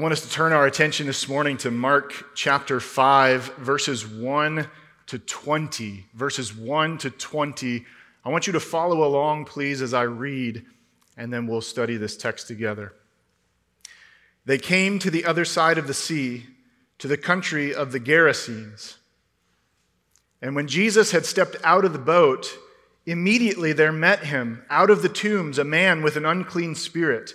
I want us to turn our attention this morning to Mark chapter 5, verses 1 to 20. Verses 1 to 20. I want you to follow along, please, as I read, and then we'll study this text together. They came to the other side of the sea, to the country of the Gerasenes. And when Jesus had stepped out of the boat, immediately there met him out of the tombs a man with an unclean spirit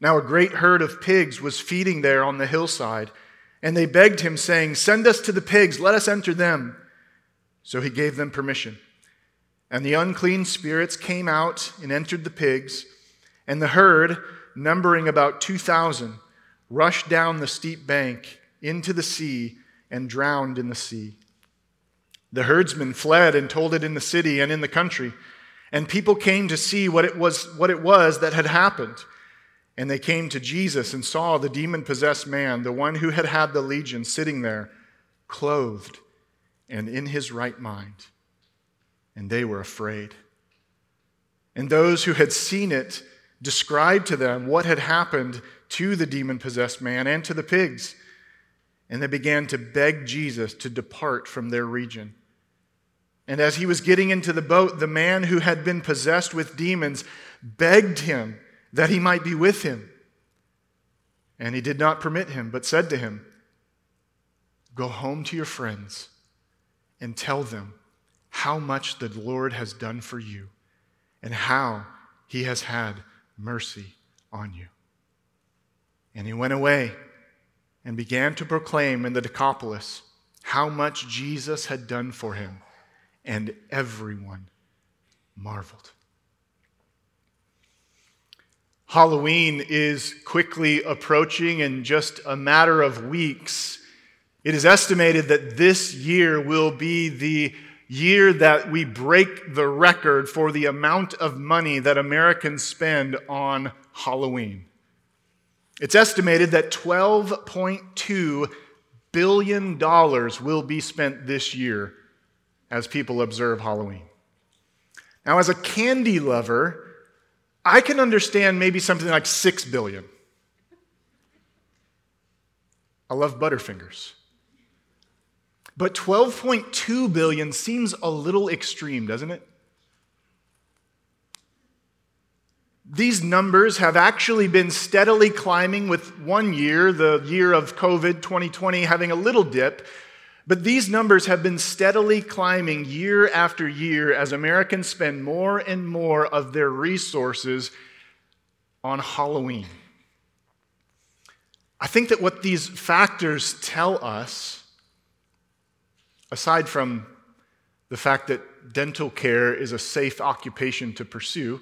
Now a great herd of pigs was feeding there on the hillside, and they begged him, saying, Send us to the pigs, let us enter them. So he gave them permission. And the unclean spirits came out and entered the pigs, and the herd, numbering about 2,000, rushed down the steep bank into the sea and drowned in the sea. The herdsmen fled and told it in the city and in the country, and people came to see what it was, what it was that had happened. And they came to Jesus and saw the demon possessed man, the one who had had the legion, sitting there, clothed and in his right mind. And they were afraid. And those who had seen it described to them what had happened to the demon possessed man and to the pigs. And they began to beg Jesus to depart from their region. And as he was getting into the boat, the man who had been possessed with demons begged him that he might be with him. And he did not permit him, but said to him, Go home to your friends and tell them how much the Lord has done for you and how he has had mercy on you. And he went away and began to proclaim in the Decapolis how much Jesus had done for him, and everyone marveled. Halloween is quickly approaching in just a matter of weeks. It is estimated that this year will be the year that we break the record for the amount of money that Americans spend on Halloween. It's estimated that $12.2 billion will be spent this year as people observe Halloween. Now, as a candy lover, I can understand maybe something like 6 billion. I love Butterfingers. But 12.2 billion seems a little extreme, doesn't it? These numbers have actually been steadily climbing with one year, the year of COVID 2020, having a little dip, but these numbers have been steadily climbing year after year as Americans spend more and more of their resources on Halloween. I think that what these factors tell us, aside from the fact that dental care is a safe occupation to pursue,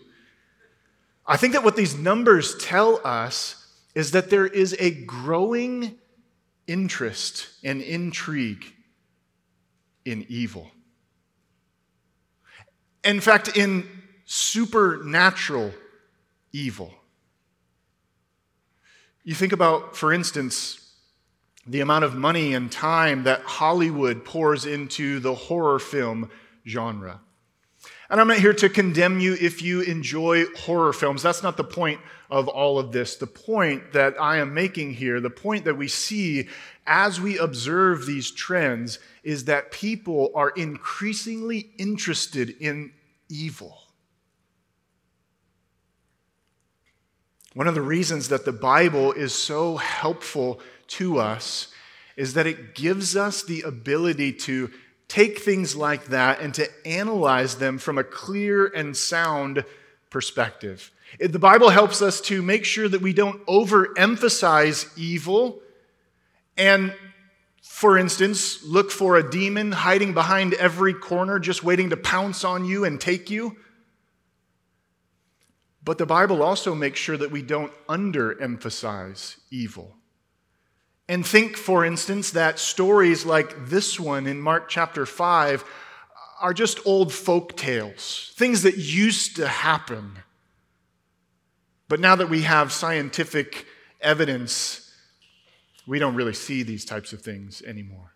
I think that what these numbers tell us is that there is a growing interest and intrigue in evil. In fact, in supernatural evil. You think about, for instance, the amount of money and time that Hollywood pours into the horror film genre. And I'm not here to condemn you if you enjoy horror films. That's not the point of all of this. The point that I am making here, the point that we see as we observe these trends, is that people are increasingly interested in evil. One of the reasons that the Bible is so helpful to us is that it gives us the ability to take things like that and to analyze them from a clear and sound perspective. The Bible helps us to make sure that we don't overemphasize evil and, for instance, look for a demon hiding behind every corner just waiting to pounce on you and take you. But the Bible also makes sure that we don't underemphasize evil. And think, for instance, that stories like this one in Mark chapter 5 are just old folk tales, things that used to happen. But now that we have scientific evidence, we don't really see these types of things anymore.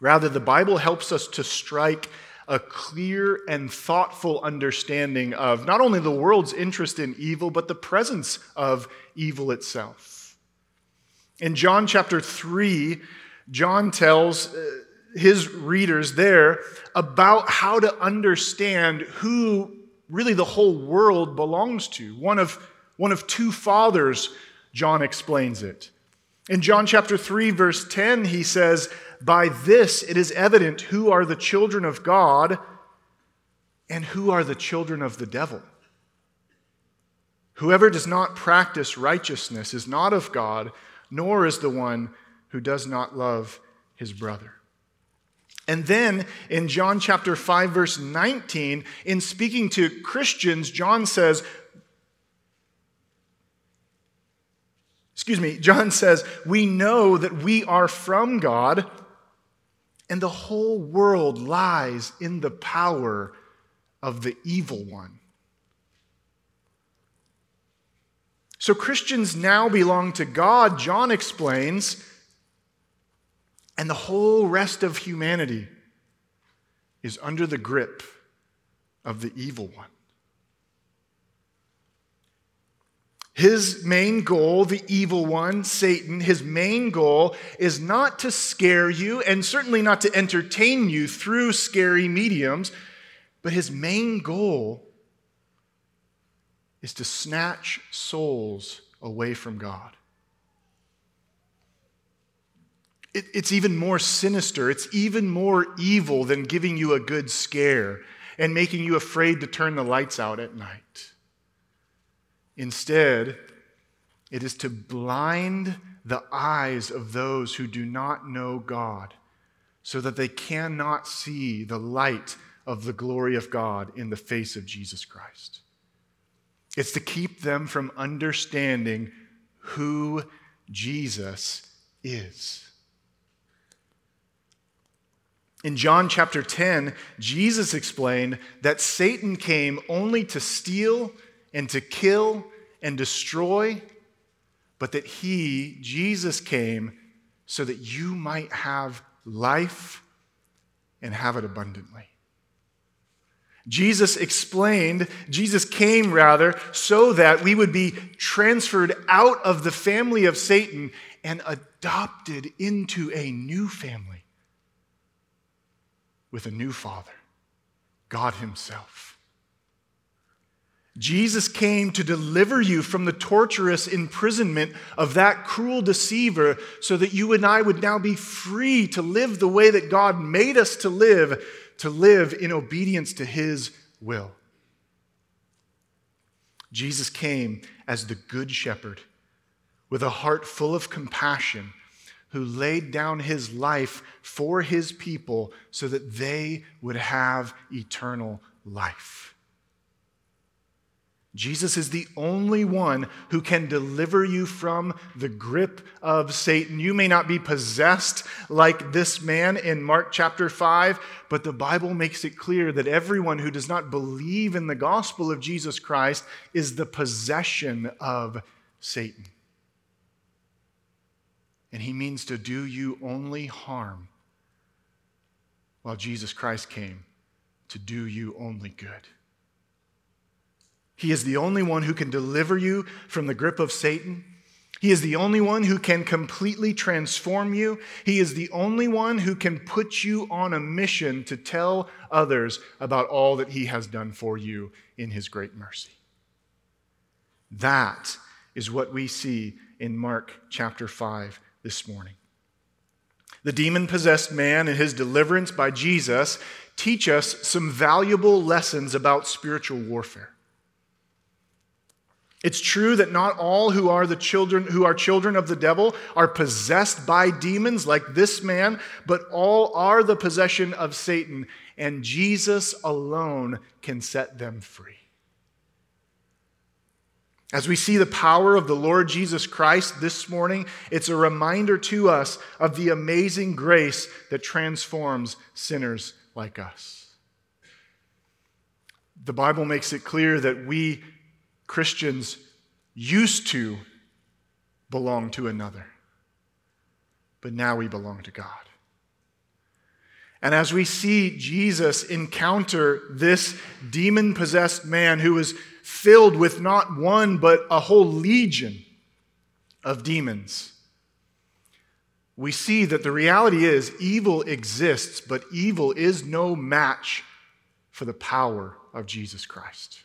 Rather, the Bible helps us to strike a clear and thoughtful understanding of not only the world's interest in evil, but the presence of evil itself. In John chapter 3, John tells uh, his readers there about how to understand who really the whole world belongs to. One of, one of two fathers, John explains it. In John chapter 3, verse 10, he says, By this it is evident who are the children of God and who are the children of the devil. Whoever does not practice righteousness is not of God nor is the one who does not love his brother. And then in John chapter 5, verse 19, in speaking to Christians, John says, excuse me, John says, we know that we are from God, and the whole world lies in the power of the evil one. So Christians now belong to God, John explains, and the whole rest of humanity is under the grip of the evil one. His main goal, the evil one, Satan, his main goal is not to scare you and certainly not to entertain you through scary mediums, but his main goal is to snatch souls away from God. It, it's even more sinister, it's even more evil than giving you a good scare and making you afraid to turn the lights out at night. Instead, it is to blind the eyes of those who do not know God so that they cannot see the light of the glory of God in the face of Jesus Christ. It's to keep them from understanding who Jesus is. In John chapter 10, Jesus explained that Satan came only to steal and to kill and destroy, but that he, Jesus, came so that you might have life and have it abundantly. Jesus explained, Jesus came rather, so that we would be transferred out of the family of Satan and adopted into a new family with a new Father, God Himself. Jesus came to deliver you from the torturous imprisonment of that cruel deceiver so that you and I would now be free to live the way that God made us to live to live in obedience to his will. Jesus came as the good shepherd with a heart full of compassion who laid down his life for his people so that they would have eternal life. Jesus is the only one who can deliver you from the grip of Satan. You may not be possessed like this man in Mark chapter 5, but the Bible makes it clear that everyone who does not believe in the gospel of Jesus Christ is the possession of Satan. and he means to do you only harm, while Jesus Christ came to do you only good. He is the only one who can deliver you from the grip of Satan. He is the only one who can completely transform you. He is the only one who can put you on a mission to tell others about all that He has done for you in His great mercy. That is what we see in Mark chapter 5 this morning. The demon possessed man and his deliverance by Jesus teach us some valuable lessons about spiritual warfare. It's true that not all who are the children who are children of the devil are possessed by demons like this man, but all are the possession of Satan, and Jesus alone can set them free. As we see the power of the Lord Jesus Christ this morning, it's a reminder to us of the amazing grace that transforms sinners like us. The Bible makes it clear that we Christians used to belong to another, but now we belong to God. And as we see Jesus encounter this demon possessed man who is filled with not one, but a whole legion of demons, we see that the reality is evil exists, but evil is no match for the power of Jesus Christ.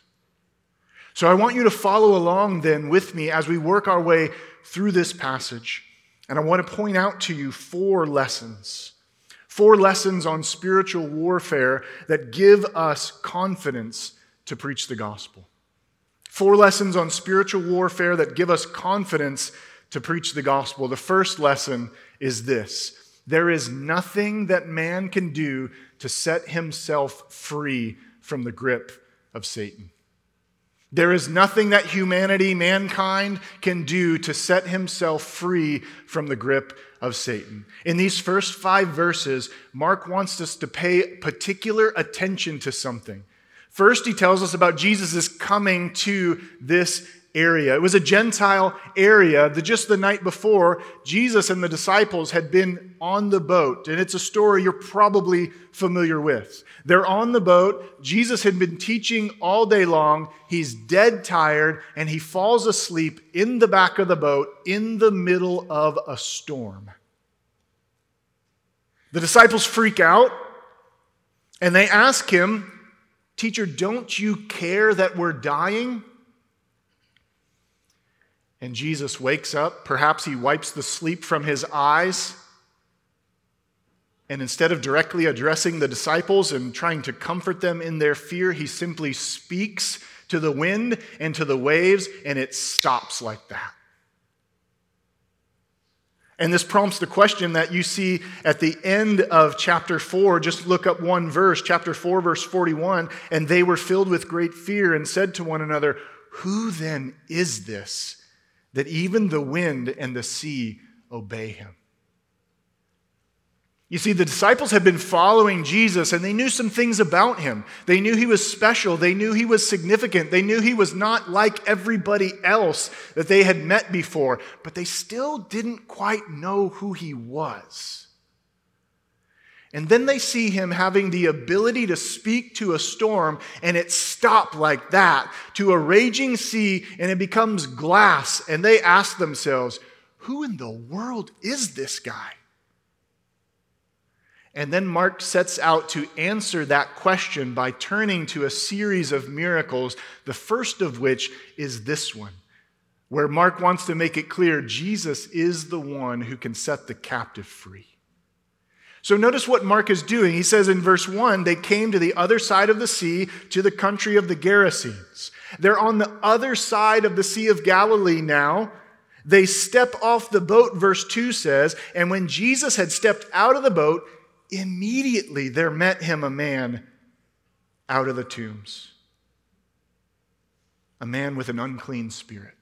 So I want you to follow along then with me as we work our way through this passage. And I want to point out to you four lessons. Four lessons on spiritual warfare that give us confidence to preach the gospel. Four lessons on spiritual warfare that give us confidence to preach the gospel. The first lesson is this there is nothing that man can do to set himself free from the grip of Satan. There is nothing that humanity, mankind, can do to set himself free from the grip of Satan. In these first five verses, Mark wants us to pay particular attention to something. First, he tells us about Jesus' coming to this area. It was a Gentile area that just the night before, Jesus and the disciples had been on the boat. And it's a story you're probably familiar with. They're on the boat. Jesus had been teaching all day long. He's dead tired, and he falls asleep in the back of the boat in the middle of a storm. The disciples freak out and they ask him, Teacher, don't you care that we're dying? And Jesus wakes up. Perhaps he wipes the sleep from his eyes. And instead of directly addressing the disciples and trying to comfort them in their fear, he simply speaks to the wind and to the waves, and it stops like that. And this prompts the question that you see at the end of chapter 4. Just look up one verse, chapter 4, verse 41. And they were filled with great fear and said to one another, Who then is this? That even the wind and the sea obey him. You see, the disciples had been following Jesus and they knew some things about him. They knew he was special. They knew he was significant. They knew he was not like everybody else that they had met before, but they still didn't quite know who he was. And then they see him having the ability to speak to a storm, and it stopped like that to a raging sea, and it becomes glass. And they ask themselves, Who in the world is this guy? And then Mark sets out to answer that question by turning to a series of miracles, the first of which is this one, where Mark wants to make it clear Jesus is the one who can set the captive free. So notice what Mark is doing. He says in verse 1 they came to the other side of the sea, to the country of the Gerasenes. They're on the other side of the Sea of Galilee now. They step off the boat, verse 2 says, and when Jesus had stepped out of the boat, immediately there met him a man out of the tombs, a man with an unclean spirit.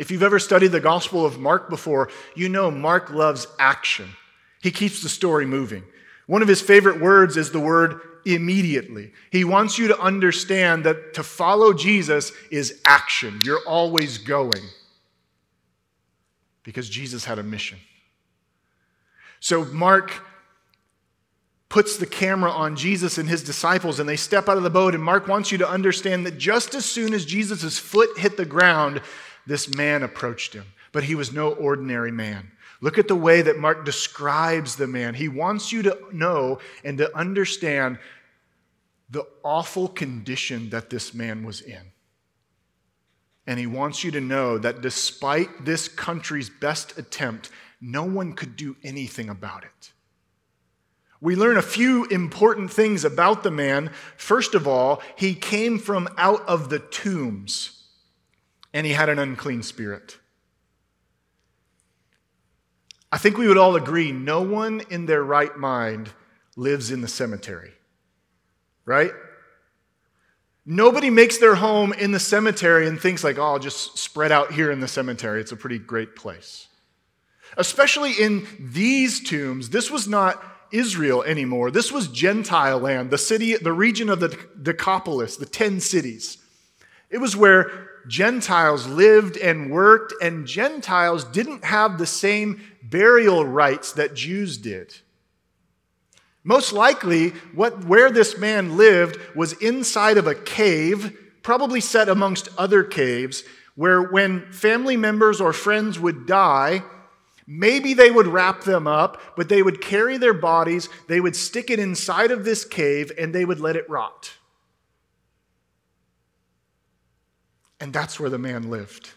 If you've ever studied the Gospel of Mark before, you know Mark loves action. He keeps the story moving. One of his favorite words is the word immediately. He wants you to understand that to follow Jesus is action. You're always going. because Jesus had a mission. So Mark puts the camera on Jesus and his disciples, and they step out of the boat. And Mark wants you to understand that just as soon as Jesus' foot hit the ground, this man approached him. But he was no ordinary man. Look at the way that Mark describes the man. He wants you to know and to understand the awful condition that this man was in. And he wants you to know that despite this country's best attempt, no one could do anything about it. We learn a few important things about the man. First of all, he came from out of the tombs and he had an unclean spirit. I think we would all agree no one in their right mind lives in the cemetery, right? Nobody makes their home in the cemetery and thinks, like, oh, I'll just spread out here in the cemetery. It's a pretty great place. Especially in these tombs, this was not Israel anymore. This was Gentile land, the city, the region of the Decapolis, the 10 cities. It was where Gentiles lived and worked, and Gentiles didn't have the same burial rites that Jews did. Most likely, what, where this man lived was inside of a cave, probably set amongst other caves, where when family members or friends would die, maybe they would wrap them up, but they would carry their bodies, they would stick it inside of this cave, and they would let it rot. And that's where the man lived.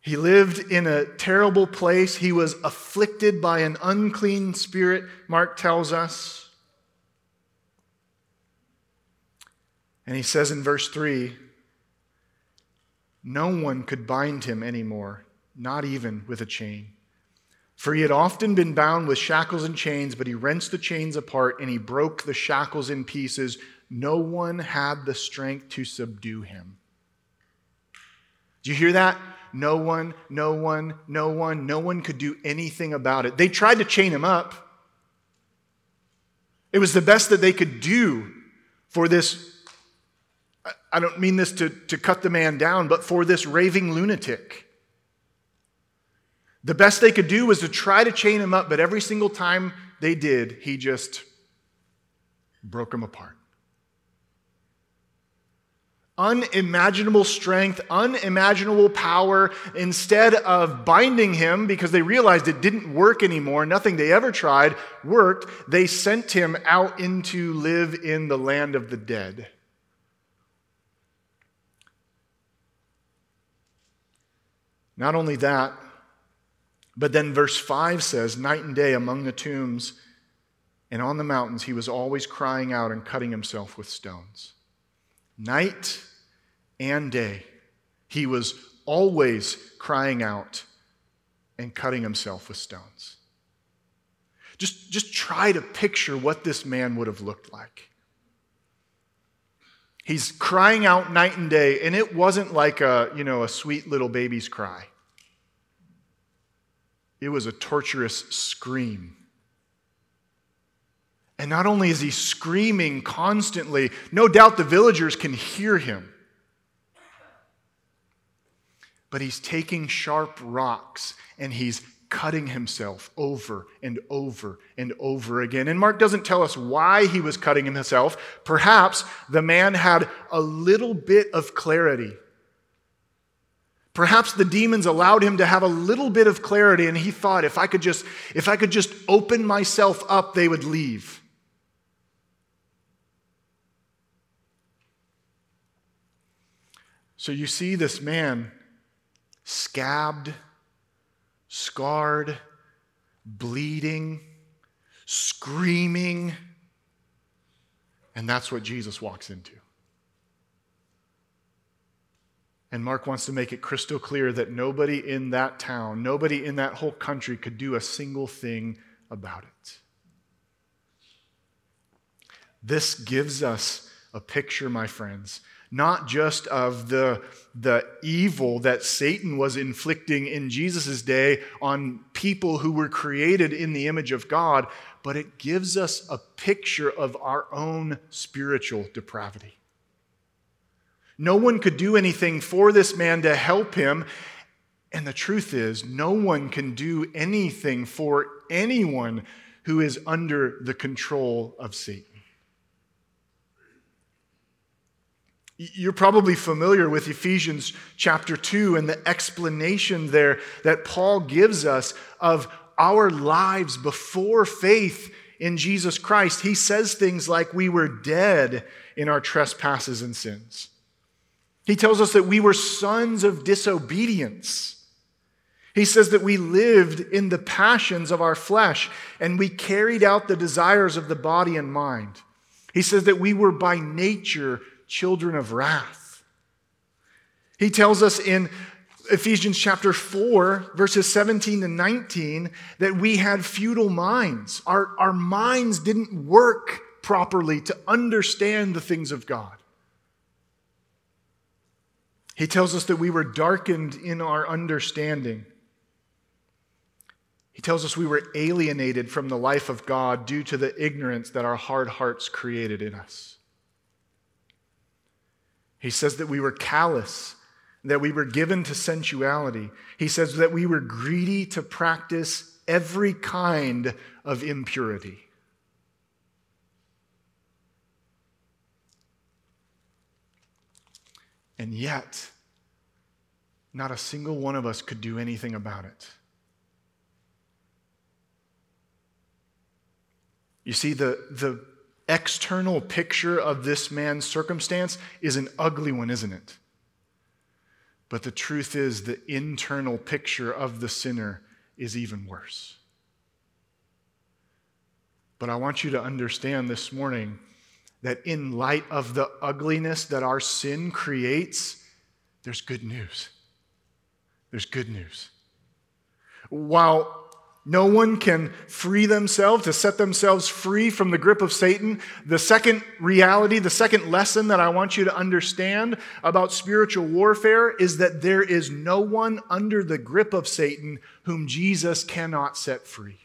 He lived in a terrible place. He was afflicted by an unclean spirit, Mark tells us. And he says in verse 3 no one could bind him anymore, not even with a chain. For he had often been bound with shackles and chains, but he wrenched the chains apart and he broke the shackles in pieces. No one had the strength to subdue him. Do you hear that? No one, no one, no one, no one could do anything about it. They tried to chain him up. It was the best that they could do for this. I don't mean this to, to cut the man down, but for this raving lunatic. The best they could do was to try to chain him up, but every single time they did, he just broke him apart unimaginable strength, unimaginable power. Instead of binding him because they realized it didn't work anymore, nothing they ever tried worked, they sent him out into live in the land of the dead. Not only that, but then verse 5 says, Night and day among the tombs and on the mountains, he was always crying out and cutting himself with stones. Night and day, he was always crying out and cutting himself with stones. Just, just try to picture what this man would have looked like. He's crying out night and day, and it wasn't like a, you know, a sweet little baby's cry. It was a torturous scream. And not only is he screaming constantly, no doubt the villagers can hear him but he's taking sharp rocks and he's cutting himself over and over and over again. And Mark doesn't tell us why he was cutting himself. Perhaps the man had a little bit of clarity. Perhaps the demons allowed him to have a little bit of clarity and he thought if I could just if I could just open myself up they would leave. So you see this man scabbed, scarred, bleeding, screaming. And that's what Jesus walks into. And Mark wants to make it crystal clear that nobody in that town, nobody in that whole country could do a single thing about it. This gives us a picture, my friends, not just of the, the evil that Satan was inflicting in Jesus' day on people who were created in the image of God, but it gives us a picture of our own spiritual depravity. No one could do anything for this man to help him. And the truth is, no one can do anything for anyone who is under the control of Satan. You're probably familiar with Ephesians chapter 2 and the explanation there that Paul gives us of our lives before faith in Jesus Christ. He says things like, We were dead in our trespasses and sins. He tells us that we were sons of disobedience. He says that we lived in the passions of our flesh and we carried out the desires of the body and mind. He says that we were by nature children of wrath. He tells us in Ephesians chapter 4, verses 17 to 19, that we had futile minds. Our, our minds didn't work properly to understand the things of God. He tells us that we were darkened in our understanding. He tells us we were alienated from the life of God due to the ignorance that our hard hearts created in us. He says that we were callous, that we were given to sensuality. He says that we were greedy to practice every kind of impurity. And yet, not a single one of us could do anything about it. You see, the, the external picture of this man's circumstance is an ugly one, isn't it? But the truth is, the internal picture of the sinner is even worse. But I want you to understand this morning that in light of the ugliness that our sin creates, there's good news. There's good news. While no one can free themselves to set themselves free from the grip of Satan. The second reality, the second lesson that I want you to understand about spiritual warfare is that there is no one under the grip of Satan whom Jesus cannot set free.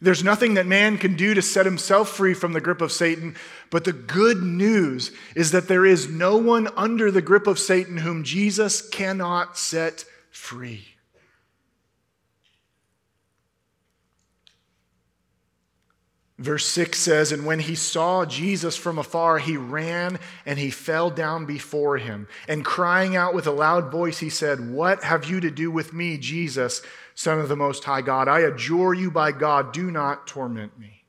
There's nothing that man can do to set himself free from the grip of Satan, but the good news is that there is no one under the grip of Satan whom Jesus cannot set free. Verse 6 says, And when he saw Jesus from afar, he ran and he fell down before him. And crying out with a loud voice, he said, What have you to do with me, Jesus, Son of the Most High God? I adjure you by God, do not torment me.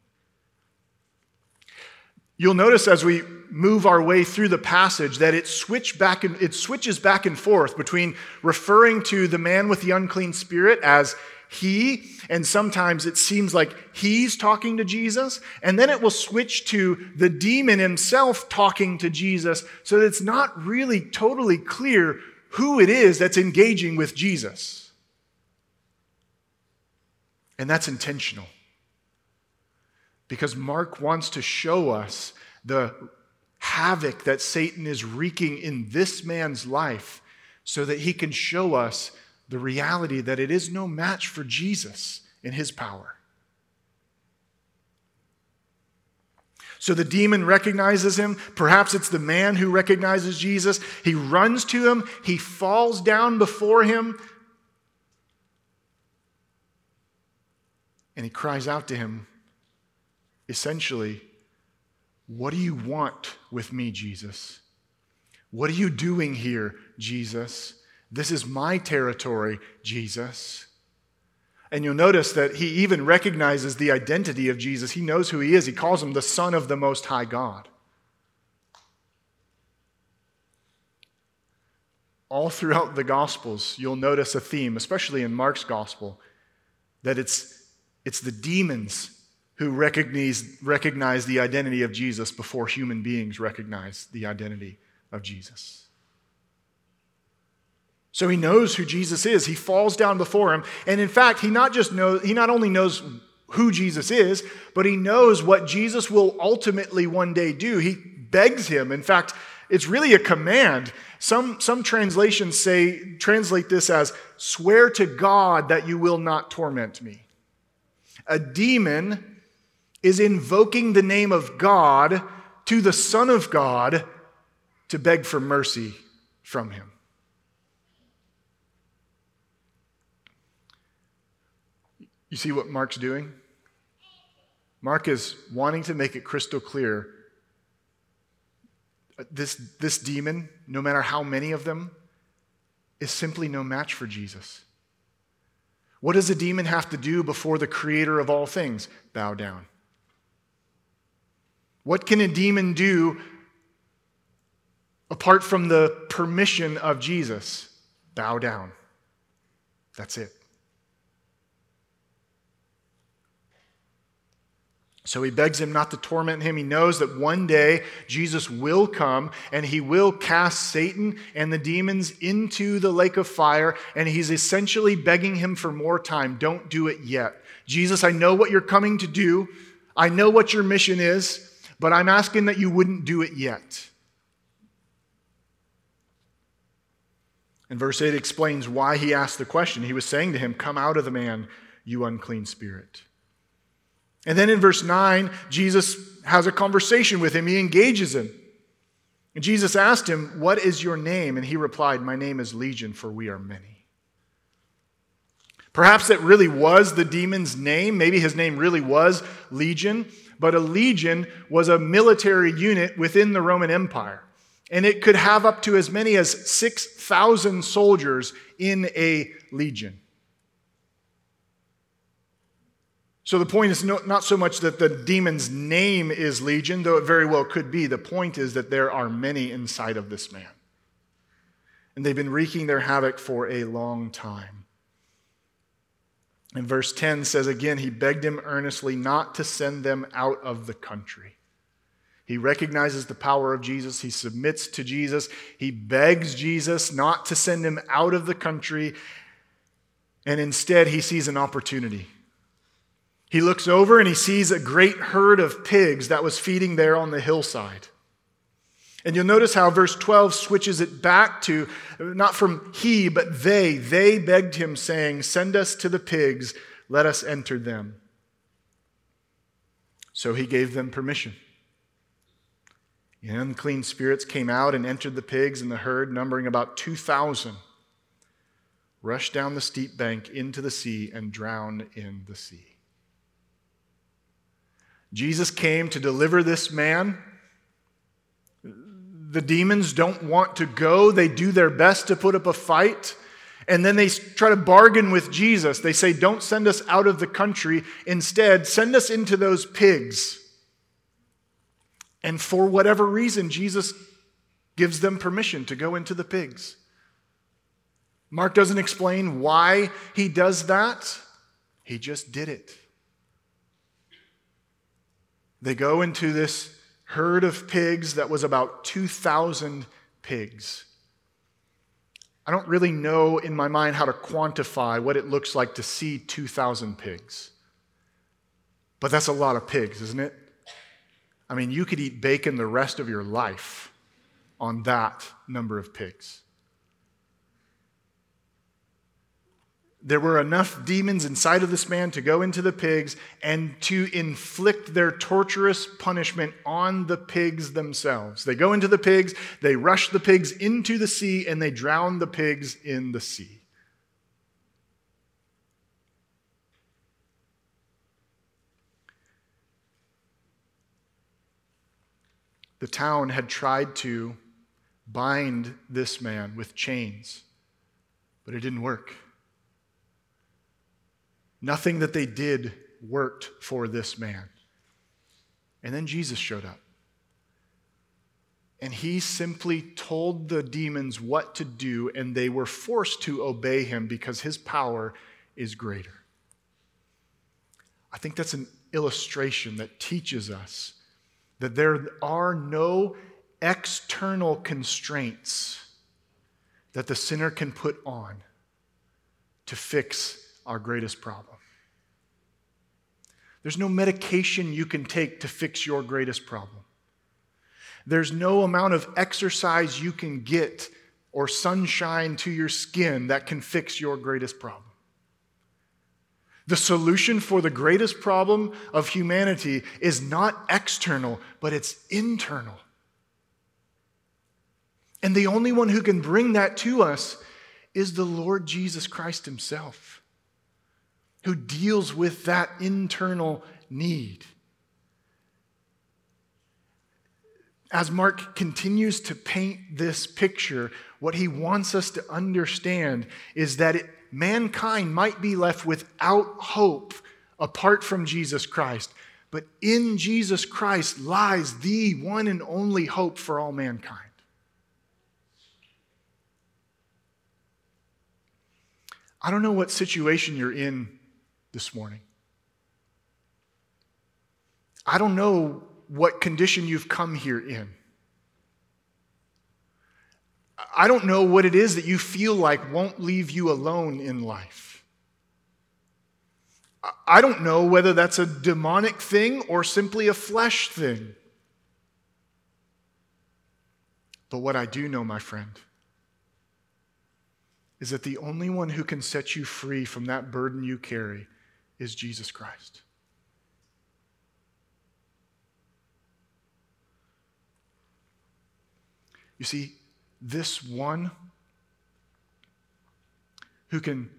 You'll notice as we move our way through the passage that it, switch back and, it switches back and forth between referring to the man with the unclean spirit as he, and sometimes it seems like he's talking to Jesus, and then it will switch to the demon himself talking to Jesus, so that it's not really totally clear who it is that's engaging with Jesus. And that's intentional. Because Mark wants to show us the havoc that Satan is wreaking in this man's life so that he can show us the reality that it is no match for Jesus in his power. So the demon recognizes him. Perhaps it's the man who recognizes Jesus. He runs to him, he falls down before him, and he cries out to him essentially, What do you want with me, Jesus? What are you doing here, Jesus? This is my territory, Jesus. And you'll notice that he even recognizes the identity of Jesus. He knows who he is. He calls him the Son of the Most High God. All throughout the Gospels, you'll notice a theme, especially in Mark's Gospel, that it's, it's the demons who recognize, recognize the identity of Jesus before human beings recognize the identity of Jesus. So he knows who Jesus is. He falls down before him. And in fact, he not just knows, he not only knows who Jesus is, but he knows what Jesus will ultimately one day do. He begs him. In fact, it's really a command. Some, some translations say, translate this as, swear to God that you will not torment me. A demon is invoking the name of God to the Son of God to beg for mercy from him. You see what Mark's doing? Mark is wanting to make it crystal clear uh, this, this demon, no matter how many of them, is simply no match for Jesus. What does a demon have to do before the creator of all things? Bow down. What can a demon do apart from the permission of Jesus? Bow down. That's it. So he begs him not to torment him. He knows that one day Jesus will come and he will cast Satan and the demons into the lake of fire. And he's essentially begging him for more time. Don't do it yet. Jesus, I know what you're coming to do. I know what your mission is, but I'm asking that you wouldn't do it yet. And verse 8 explains why he asked the question. He was saying to him, Come out of the man, you unclean spirit. And then in verse 9, Jesus has a conversation with him. He engages him. And Jesus asked him, What is your name? And he replied, My name is Legion, for we are many. Perhaps it really was the demon's name. Maybe his name really was Legion. But a legion was a military unit within the Roman Empire. And it could have up to as many as 6,000 soldiers in a legion. So the point is not so much that the demon's name is Legion, though it very well could be. The point is that there are many inside of this man. And they've been wreaking their havoc for a long time. And verse 10 says again, he begged him earnestly not to send them out of the country. He recognizes the power of Jesus. He submits to Jesus. He begs Jesus not to send him out of the country. And instead, he sees an opportunity. He looks over and he sees a great herd of pigs that was feeding there on the hillside. And you'll notice how verse 12 switches it back to not from he, but they. They begged him, saying, Send us to the pigs, let us enter them. So he gave them permission. Unclean spirits came out and entered the pigs, and the herd, numbering about 2,000, rushed down the steep bank into the sea and drowned in the sea. Jesus came to deliver this man. The demons don't want to go. They do their best to put up a fight. And then they try to bargain with Jesus. They say, Don't send us out of the country. Instead, send us into those pigs. And for whatever reason, Jesus gives them permission to go into the pigs. Mark doesn't explain why he does that, he just did it. They go into this herd of pigs that was about 2,000 pigs. I don't really know in my mind how to quantify what it looks like to see 2,000 pigs. But that's a lot of pigs, isn't it? I mean, you could eat bacon the rest of your life on that number of pigs. There were enough demons inside of this man to go into the pigs and to inflict their torturous punishment on the pigs themselves. They go into the pigs, they rush the pigs into the sea, and they drown the pigs in the sea. The town had tried to bind this man with chains, but it didn't work. Nothing that they did worked for this man. And then Jesus showed up. And he simply told the demons what to do, and they were forced to obey him because his power is greater. I think that's an illustration that teaches us that there are no external constraints that the sinner can put on to fix our greatest problem. There's no medication you can take to fix your greatest problem. There's no amount of exercise you can get or sunshine to your skin that can fix your greatest problem. The solution for the greatest problem of humanity is not external, but it's internal. And the only one who can bring that to us is the Lord Jesus Christ Himself, who deals with that internal need. As Mark continues to paint this picture, what he wants us to understand is that it, mankind might be left without hope apart from Jesus Christ. But in Jesus Christ lies the one and only hope for all mankind. I don't know what situation you're in this morning. I don't know what condition you've come here in. I don't know what it is that you feel like won't leave you alone in life. I don't know whether that's a demonic thing or simply a flesh thing. But what I do know, my friend, is that the only one who can set you free from that burden you carry is Jesus Christ. You see, this one who can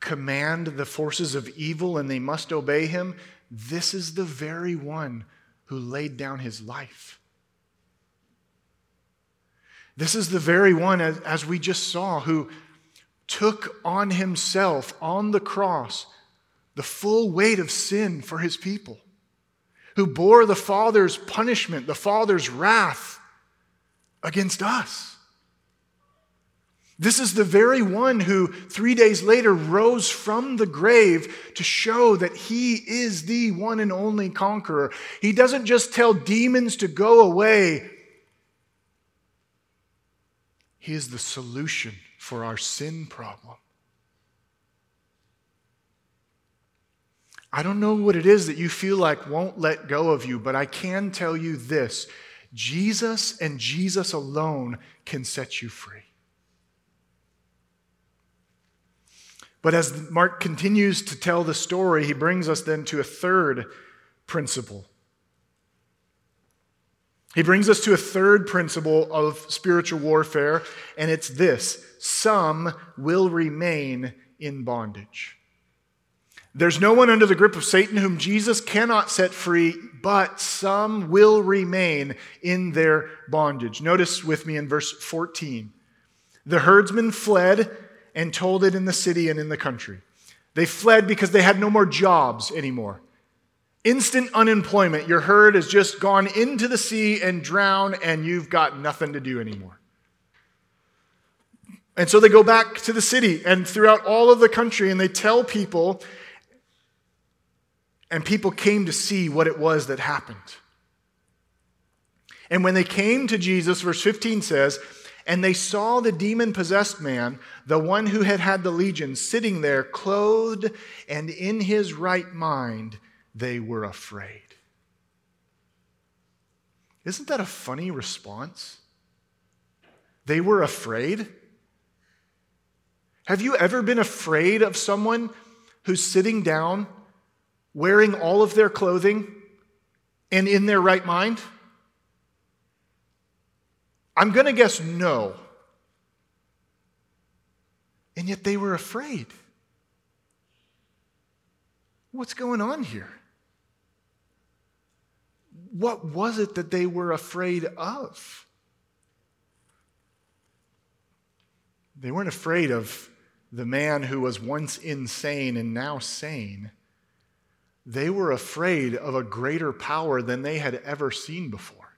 command the forces of evil and they must obey him, this is the very one who laid down his life. This is the very one, as, as we just saw, who took on himself on the cross the full weight of sin for his people, who bore the Father's punishment, the Father's wrath against us. This is the very one who three days later rose from the grave to show that he is the one and only conqueror. He doesn't just tell demons to go away, he is the solution for our sin problem. I don't know what it is that you feel like won't let go of you, but I can tell you this Jesus and Jesus alone can set you free. But as Mark continues to tell the story, he brings us then to a third principle. He brings us to a third principle of spiritual warfare, and it's this some will remain in bondage. There's no one under the grip of Satan whom Jesus cannot set free, but some will remain in their bondage. Notice with me in verse 14. The herdsmen fled and told it in the city and in the country. They fled because they had no more jobs anymore. Instant unemployment. Your herd has just gone into the sea and drowned, and you've got nothing to do anymore. And so they go back to the city and throughout all of the country, and they tell people, and people came to see what it was that happened. And when they came to Jesus, verse 15 says, and they saw the demon possessed man, the one who had had the legion, sitting there, clothed and in his right mind. They were afraid. Isn't that a funny response? They were afraid. Have you ever been afraid of someone who's sitting down, wearing all of their clothing, and in their right mind? I'm going to guess no. And yet they were afraid. What's going on here? What was it that they were afraid of? They weren't afraid of the man who was once insane and now sane. They were afraid of a greater power than they had ever seen before.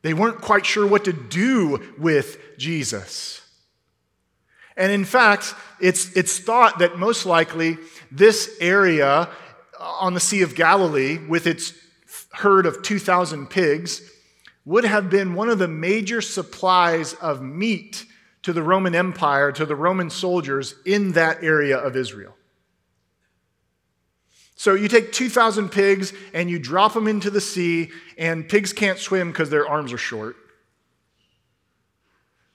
They weren't quite sure what to do with Jesus. And in fact, it's, it's thought that most likely this area on the Sea of Galilee, with its herd of 2,000 pigs, would have been one of the major supplies of meat to the Roman Empire, to the Roman soldiers in that area of Israel. So you take 2,000 pigs and you drop them into the sea, and pigs can't swim because their arms are short.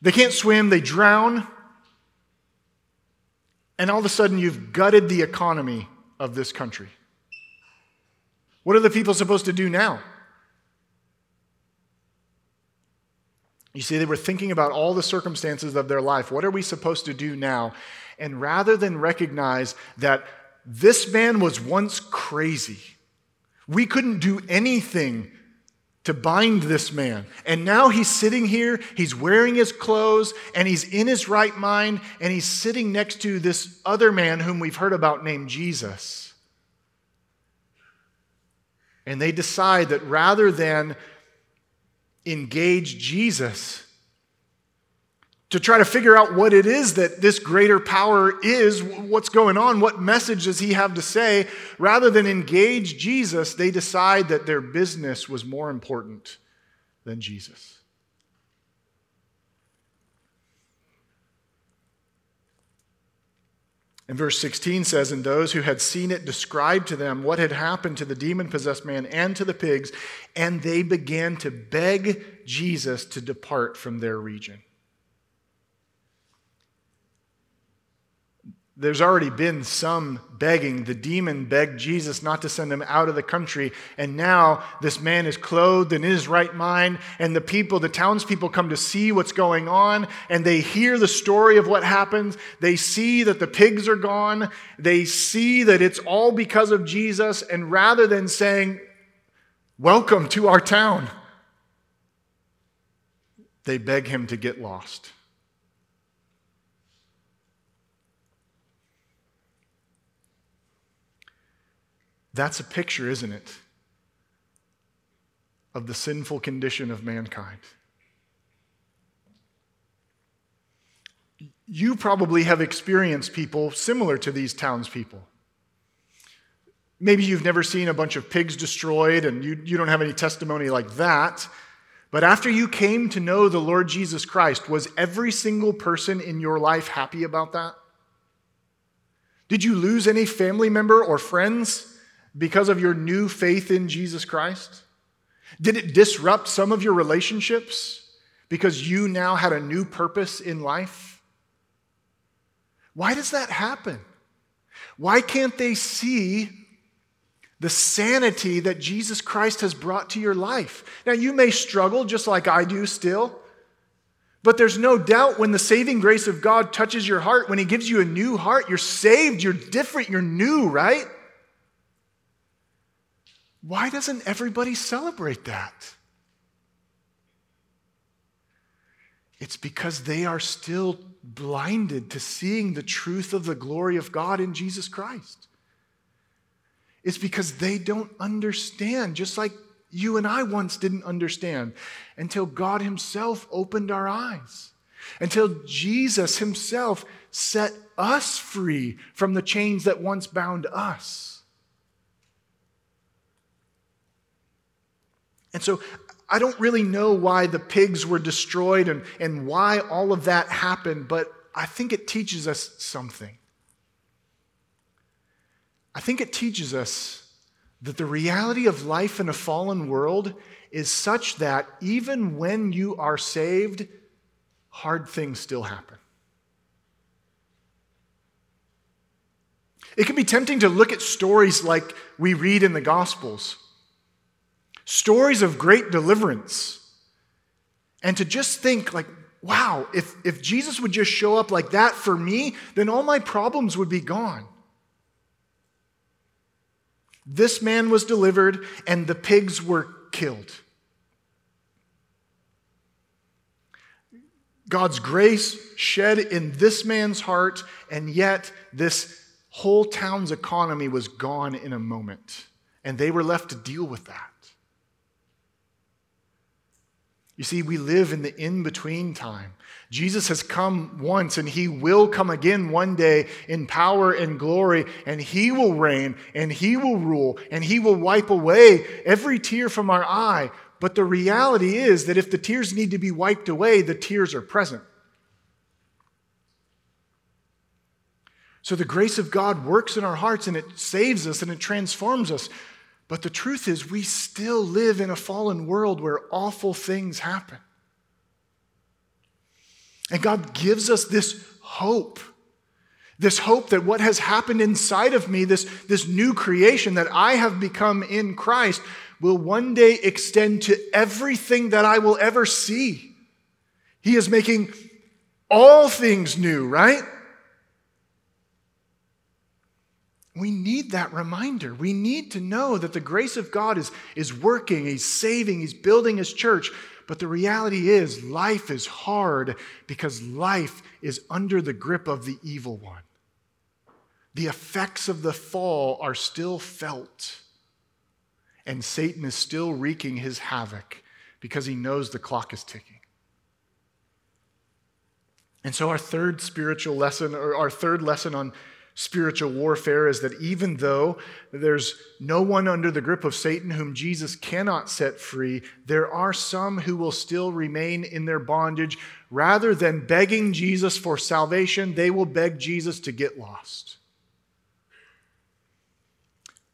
They can't swim, they drown. And all of a sudden, you've gutted the economy of this country. What are the people supposed to do now? You see, they were thinking about all the circumstances of their life. What are we supposed to do now? And rather than recognize that this man was once crazy, we couldn't do anything to bind this man. And now he's sitting here, he's wearing his clothes, and he's in his right mind, and he's sitting next to this other man whom we've heard about named Jesus. And they decide that rather than engage Jesus to try to figure out what it is that this greater power is, what's going on, what message does he have to say. Rather than engage Jesus, they decide that their business was more important than Jesus. And verse 16 says, And those who had seen it described to them what had happened to the demon possessed man and to the pigs, and they began to beg Jesus to depart from their region. There's already been some begging. The demon begged Jesus not to send him out of the country. And now this man is clothed in his right mind. And the people, the townspeople, come to see what's going on. And they hear the story of what happens. They see that the pigs are gone. They see that it's all because of Jesus. And rather than saying, Welcome to our town, they beg him to get lost. That's a picture, isn't it, of the sinful condition of mankind. You probably have experienced people similar to these townspeople. Maybe you've never seen a bunch of pigs destroyed and you, you don't have any testimony like that. But after you came to know the Lord Jesus Christ, was every single person in your life happy about that? Did you lose any family member or friends? Because of your new faith in Jesus Christ? Did it disrupt some of your relationships because you now had a new purpose in life? Why does that happen? Why can't they see the sanity that Jesus Christ has brought to your life? Now, you may struggle just like I do still, but there's no doubt when the saving grace of God touches your heart, when He gives you a new heart, you're saved, you're different, you're new, right? Why doesn't everybody celebrate that? It's because they are still blinded to seeing the truth of the glory of God in Jesus Christ. It's because they don't understand, just like you and I once didn't understand, until God Himself opened our eyes, until Jesus Himself set us free from the chains that once bound us. And so I don't really know why the pigs were destroyed and, and why all of that happened, but I think it teaches us something. I think it teaches us that the reality of life in a fallen world is such that even when you are saved, hard things still happen. It can be tempting to look at stories like we read in the Gospels stories of great deliverance. And to just think, like, wow, if, if Jesus would just show up like that for me, then all my problems would be gone. This man was delivered, and the pigs were killed. God's grace shed in this man's heart, and yet this whole town's economy was gone in a moment. And they were left to deal with that. You see, we live in the in between time. Jesus has come once and he will come again one day in power and glory, and he will reign and he will rule and he will wipe away every tear from our eye. But the reality is that if the tears need to be wiped away, the tears are present. So the grace of God works in our hearts and it saves us and it transforms us. But the truth is, we still live in a fallen world where awful things happen. And God gives us this hope. This hope that what has happened inside of me, this, this new creation that I have become in Christ, will one day extend to everything that I will ever see. He is making all things new, right? We need that reminder. We need to know that the grace of God is, is working, He's saving, He's building His church. But the reality is, life is hard because life is under the grip of the evil one. The effects of the fall are still felt, and Satan is still wreaking his havoc because he knows the clock is ticking. And so, our third spiritual lesson, or our third lesson on spiritual warfare is that even though there's no one under the grip of Satan whom Jesus cannot set free, there are some who will still remain in their bondage. Rather than begging Jesus for salvation, they will beg Jesus to get lost.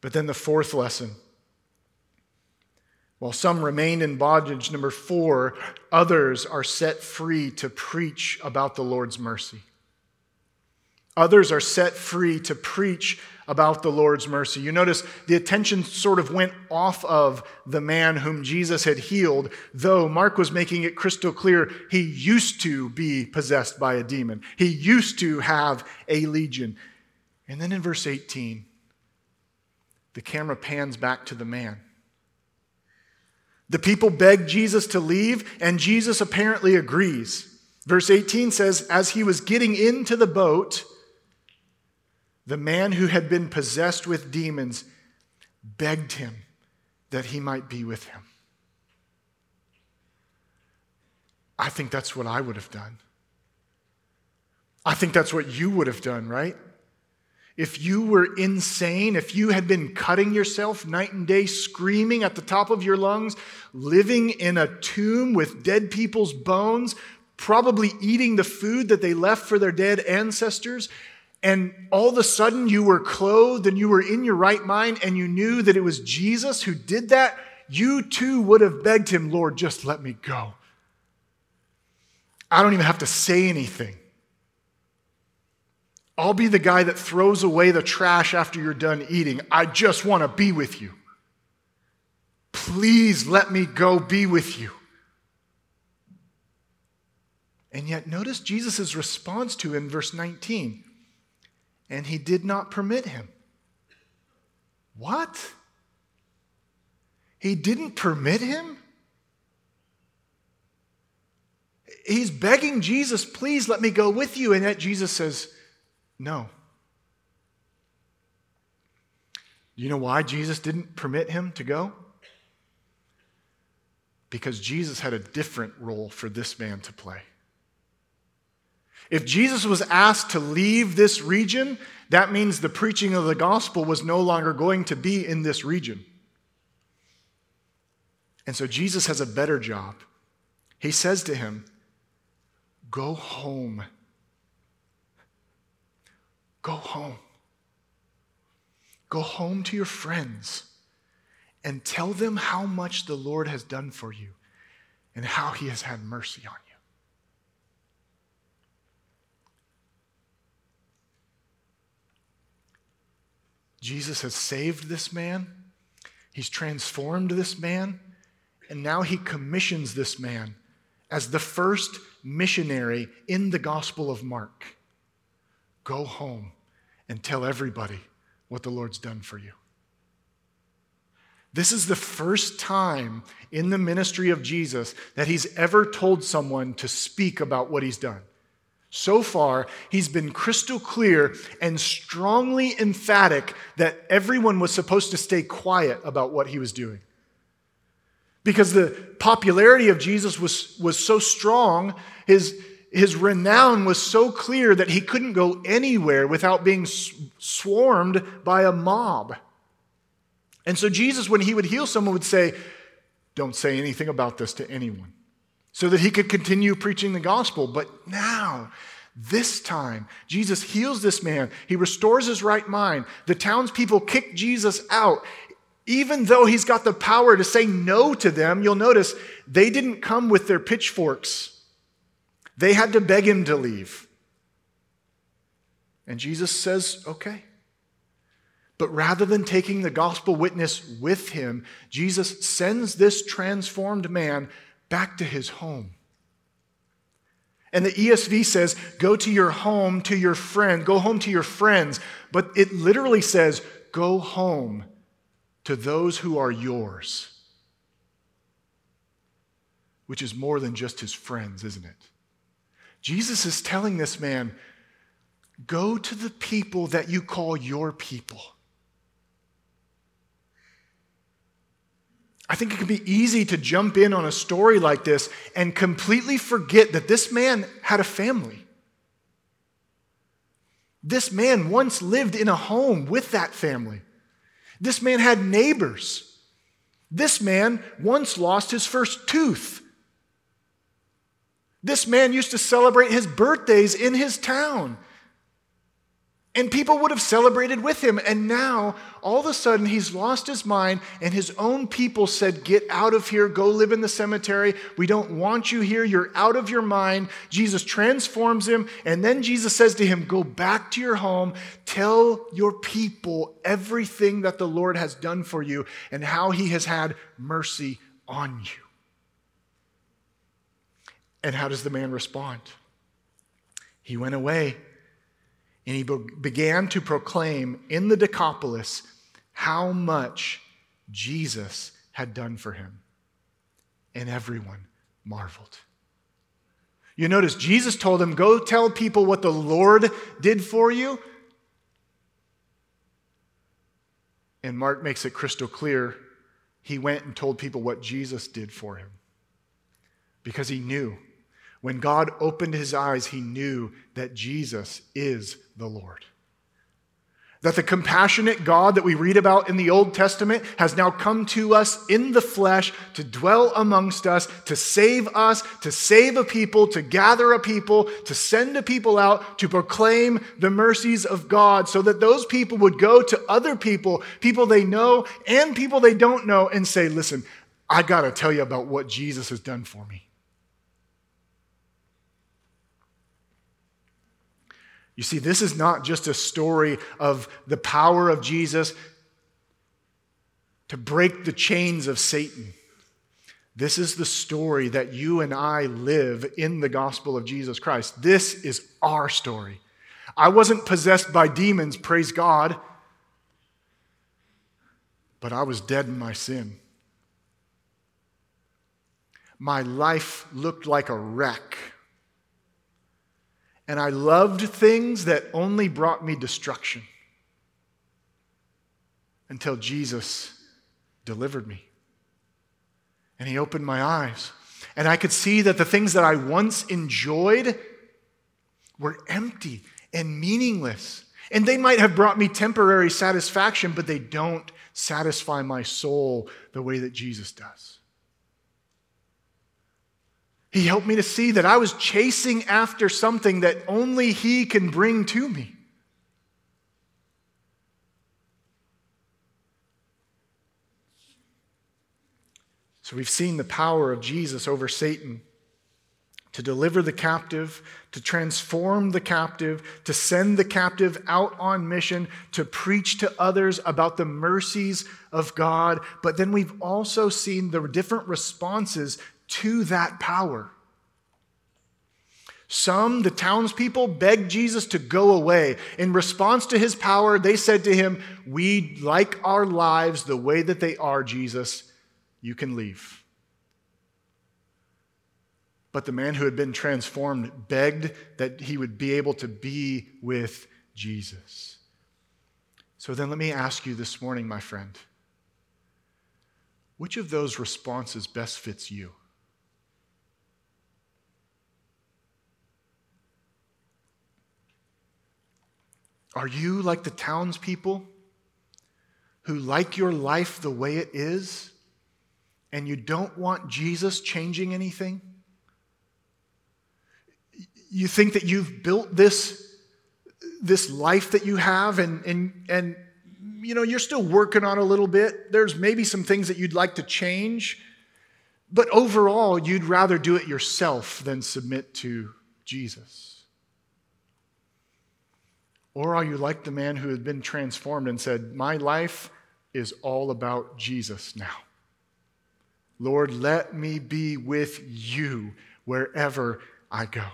But then the fourth lesson. While some remain in bondage, number four, others are set free to preach about the Lord's mercy. Others are set free to preach about the Lord's mercy. You notice the attention sort of went off of the man whom Jesus had healed, though Mark was making it crystal clear he used to be possessed by a demon. He used to have a legion. And then in verse 18, the camera pans back to the man. The people beg Jesus to leave, and Jesus apparently agrees. Verse 18 says, As he was getting into the boat, the man who had been possessed with demons begged him that he might be with him. I think that's what I would have done. I think that's what you would have done, right? If you were insane, if you had been cutting yourself night and day, screaming at the top of your lungs, living in a tomb with dead people's bones, probably eating the food that they left for their dead ancestors, and all of a sudden you were clothed and you were in your right mind and you knew that it was Jesus who did that, you too would have begged him, Lord, just let me go. I don't even have to say anything. I'll be the guy that throws away the trash after you're done eating. I just want to be with you. Please let me go be with you. And yet, notice Jesus' response to in verse 19 and he did not permit him. What? He didn't permit him? He's begging Jesus, please let me go with you. And yet Jesus says, no. Do you know why Jesus didn't permit him to go? Because Jesus had a different role for this man to play. If Jesus was asked to leave this region, that means the preaching of the gospel was no longer going to be in this region. And so Jesus has a better job. He says to him, Go home. Go home. Go home to your friends and tell them how much the Lord has done for you and how he has had mercy on you. Jesus has saved this man, he's transformed this man, and now he commissions this man as the first missionary in the Gospel of Mark. Go home and tell everybody what the Lord's done for you. This is the first time in the ministry of Jesus that he's ever told someone to speak about what he's done. So far, he's been crystal clear and strongly emphatic that everyone was supposed to stay quiet about what he was doing. Because the popularity of Jesus was, was so strong, his, his renown was so clear that he couldn't go anywhere without being swarmed by a mob. And so, Jesus, when he would heal someone, would say, Don't say anything about this to anyone so that he could continue preaching the gospel. But now, this time, Jesus heals this man. He restores his right mind. The townspeople kick Jesus out. Even though he's got the power to say no to them, you'll notice they didn't come with their pitchforks. They had to beg him to leave. And Jesus says, okay. But rather than taking the gospel witness with him, Jesus sends this transformed man back to his home. And the ESV says, go to your home, to your friend, go home to your friends. But it literally says, go home to those who are yours, which is more than just his friends, isn't it? Jesus is telling this man, go to the people that you call your people. I think it can be easy to jump in on a story like this and completely forget that this man had a family. This man once lived in a home with that family. This man had neighbors. This man once lost his first tooth. This man used to celebrate his birthdays in his town. And people would have celebrated with him. And now, all of a sudden, he's lost his mind, and his own people said, Get out of here, go live in the cemetery. We don't want you here. You're out of your mind. Jesus transforms him, and then Jesus says to him, Go back to your home, tell your people everything that the Lord has done for you and how he has had mercy on you. And how does the man respond? He went away and he began to proclaim in the Decapolis how much Jesus had done for him. And everyone marveled. You notice Jesus told him, Go tell people what the Lord did for you. And Mark makes it crystal clear. He went and told people what Jesus did for him because he knew when God opened his eyes, he knew that Jesus is the Lord. That the compassionate God that we read about in the Old Testament has now come to us in the flesh to dwell amongst us, to save us, to save a people, to gather a people, to send a people out to proclaim the mercies of God so that those people would go to other people, people they know and people they don't know, and say, Listen, I got to tell you about what Jesus has done for me. You see, this is not just a story of the power of Jesus to break the chains of Satan. This is the story that you and I live in the gospel of Jesus Christ. This is our story. I wasn't possessed by demons, praise God, but I was dead in my sin. My life looked like a wreck and I loved things that only brought me destruction until Jesus delivered me. And He opened my eyes. And I could see that the things that I once enjoyed were empty and meaningless. And they might have brought me temporary satisfaction, but they don't satisfy my soul the way that Jesus does. He helped me to see that I was chasing after something that only He can bring to me. So we've seen the power of Jesus over Satan to deliver the captive, to transform the captive, to send the captive out on mission, to preach to others about the mercies of God. But then we've also seen the different responses to that power. Some, the townspeople, begged Jesus to go away. In response to his power, they said to him, We like our lives the way that they are, Jesus. You can leave. But the man who had been transformed begged that he would be able to be with Jesus. So then let me ask you this morning, my friend which of those responses best fits you? Are you like the townspeople who like your life the way it is and you don't want Jesus changing anything? You think that you've built this, this life that you have and, and, and you know, you're still working on a little bit. There's maybe some things that you'd like to change, but overall, you'd rather do it yourself than submit to Jesus. Or are you like the man who had been transformed and said, My life is all about Jesus now? Lord, let me be with you wherever I go.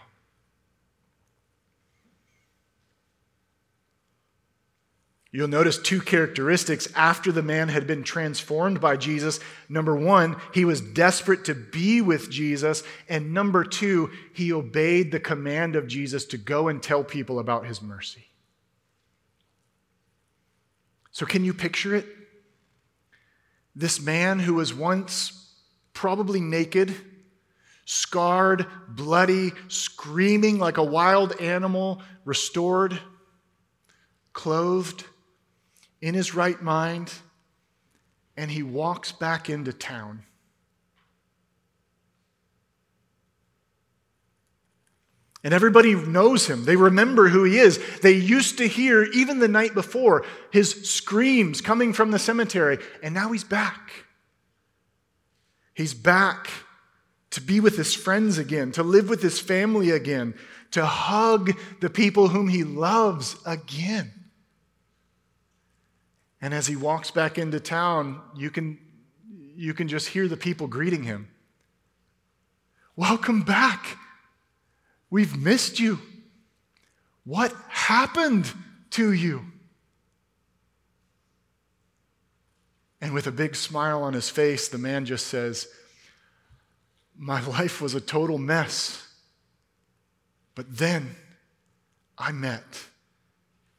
You'll notice two characteristics after the man had been transformed by Jesus. Number one, he was desperate to be with Jesus. And number two, he obeyed the command of Jesus to go and tell people about his mercy. So, can you picture it? This man who was once probably naked, scarred, bloody, screaming like a wild animal, restored, clothed in his right mind, and he walks back into town. And everybody knows him. They remember who he is. They used to hear, even the night before, his screams coming from the cemetery. And now he's back. He's back to be with his friends again, to live with his family again, to hug the people whom he loves again. And as he walks back into town, you can, you can just hear the people greeting him. Welcome back. We've missed you. What happened to you? And with a big smile on his face, the man just says, My life was a total mess. But then I met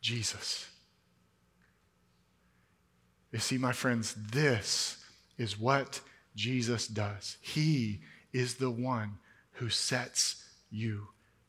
Jesus. You see, my friends, this is what Jesus does. He is the one who sets you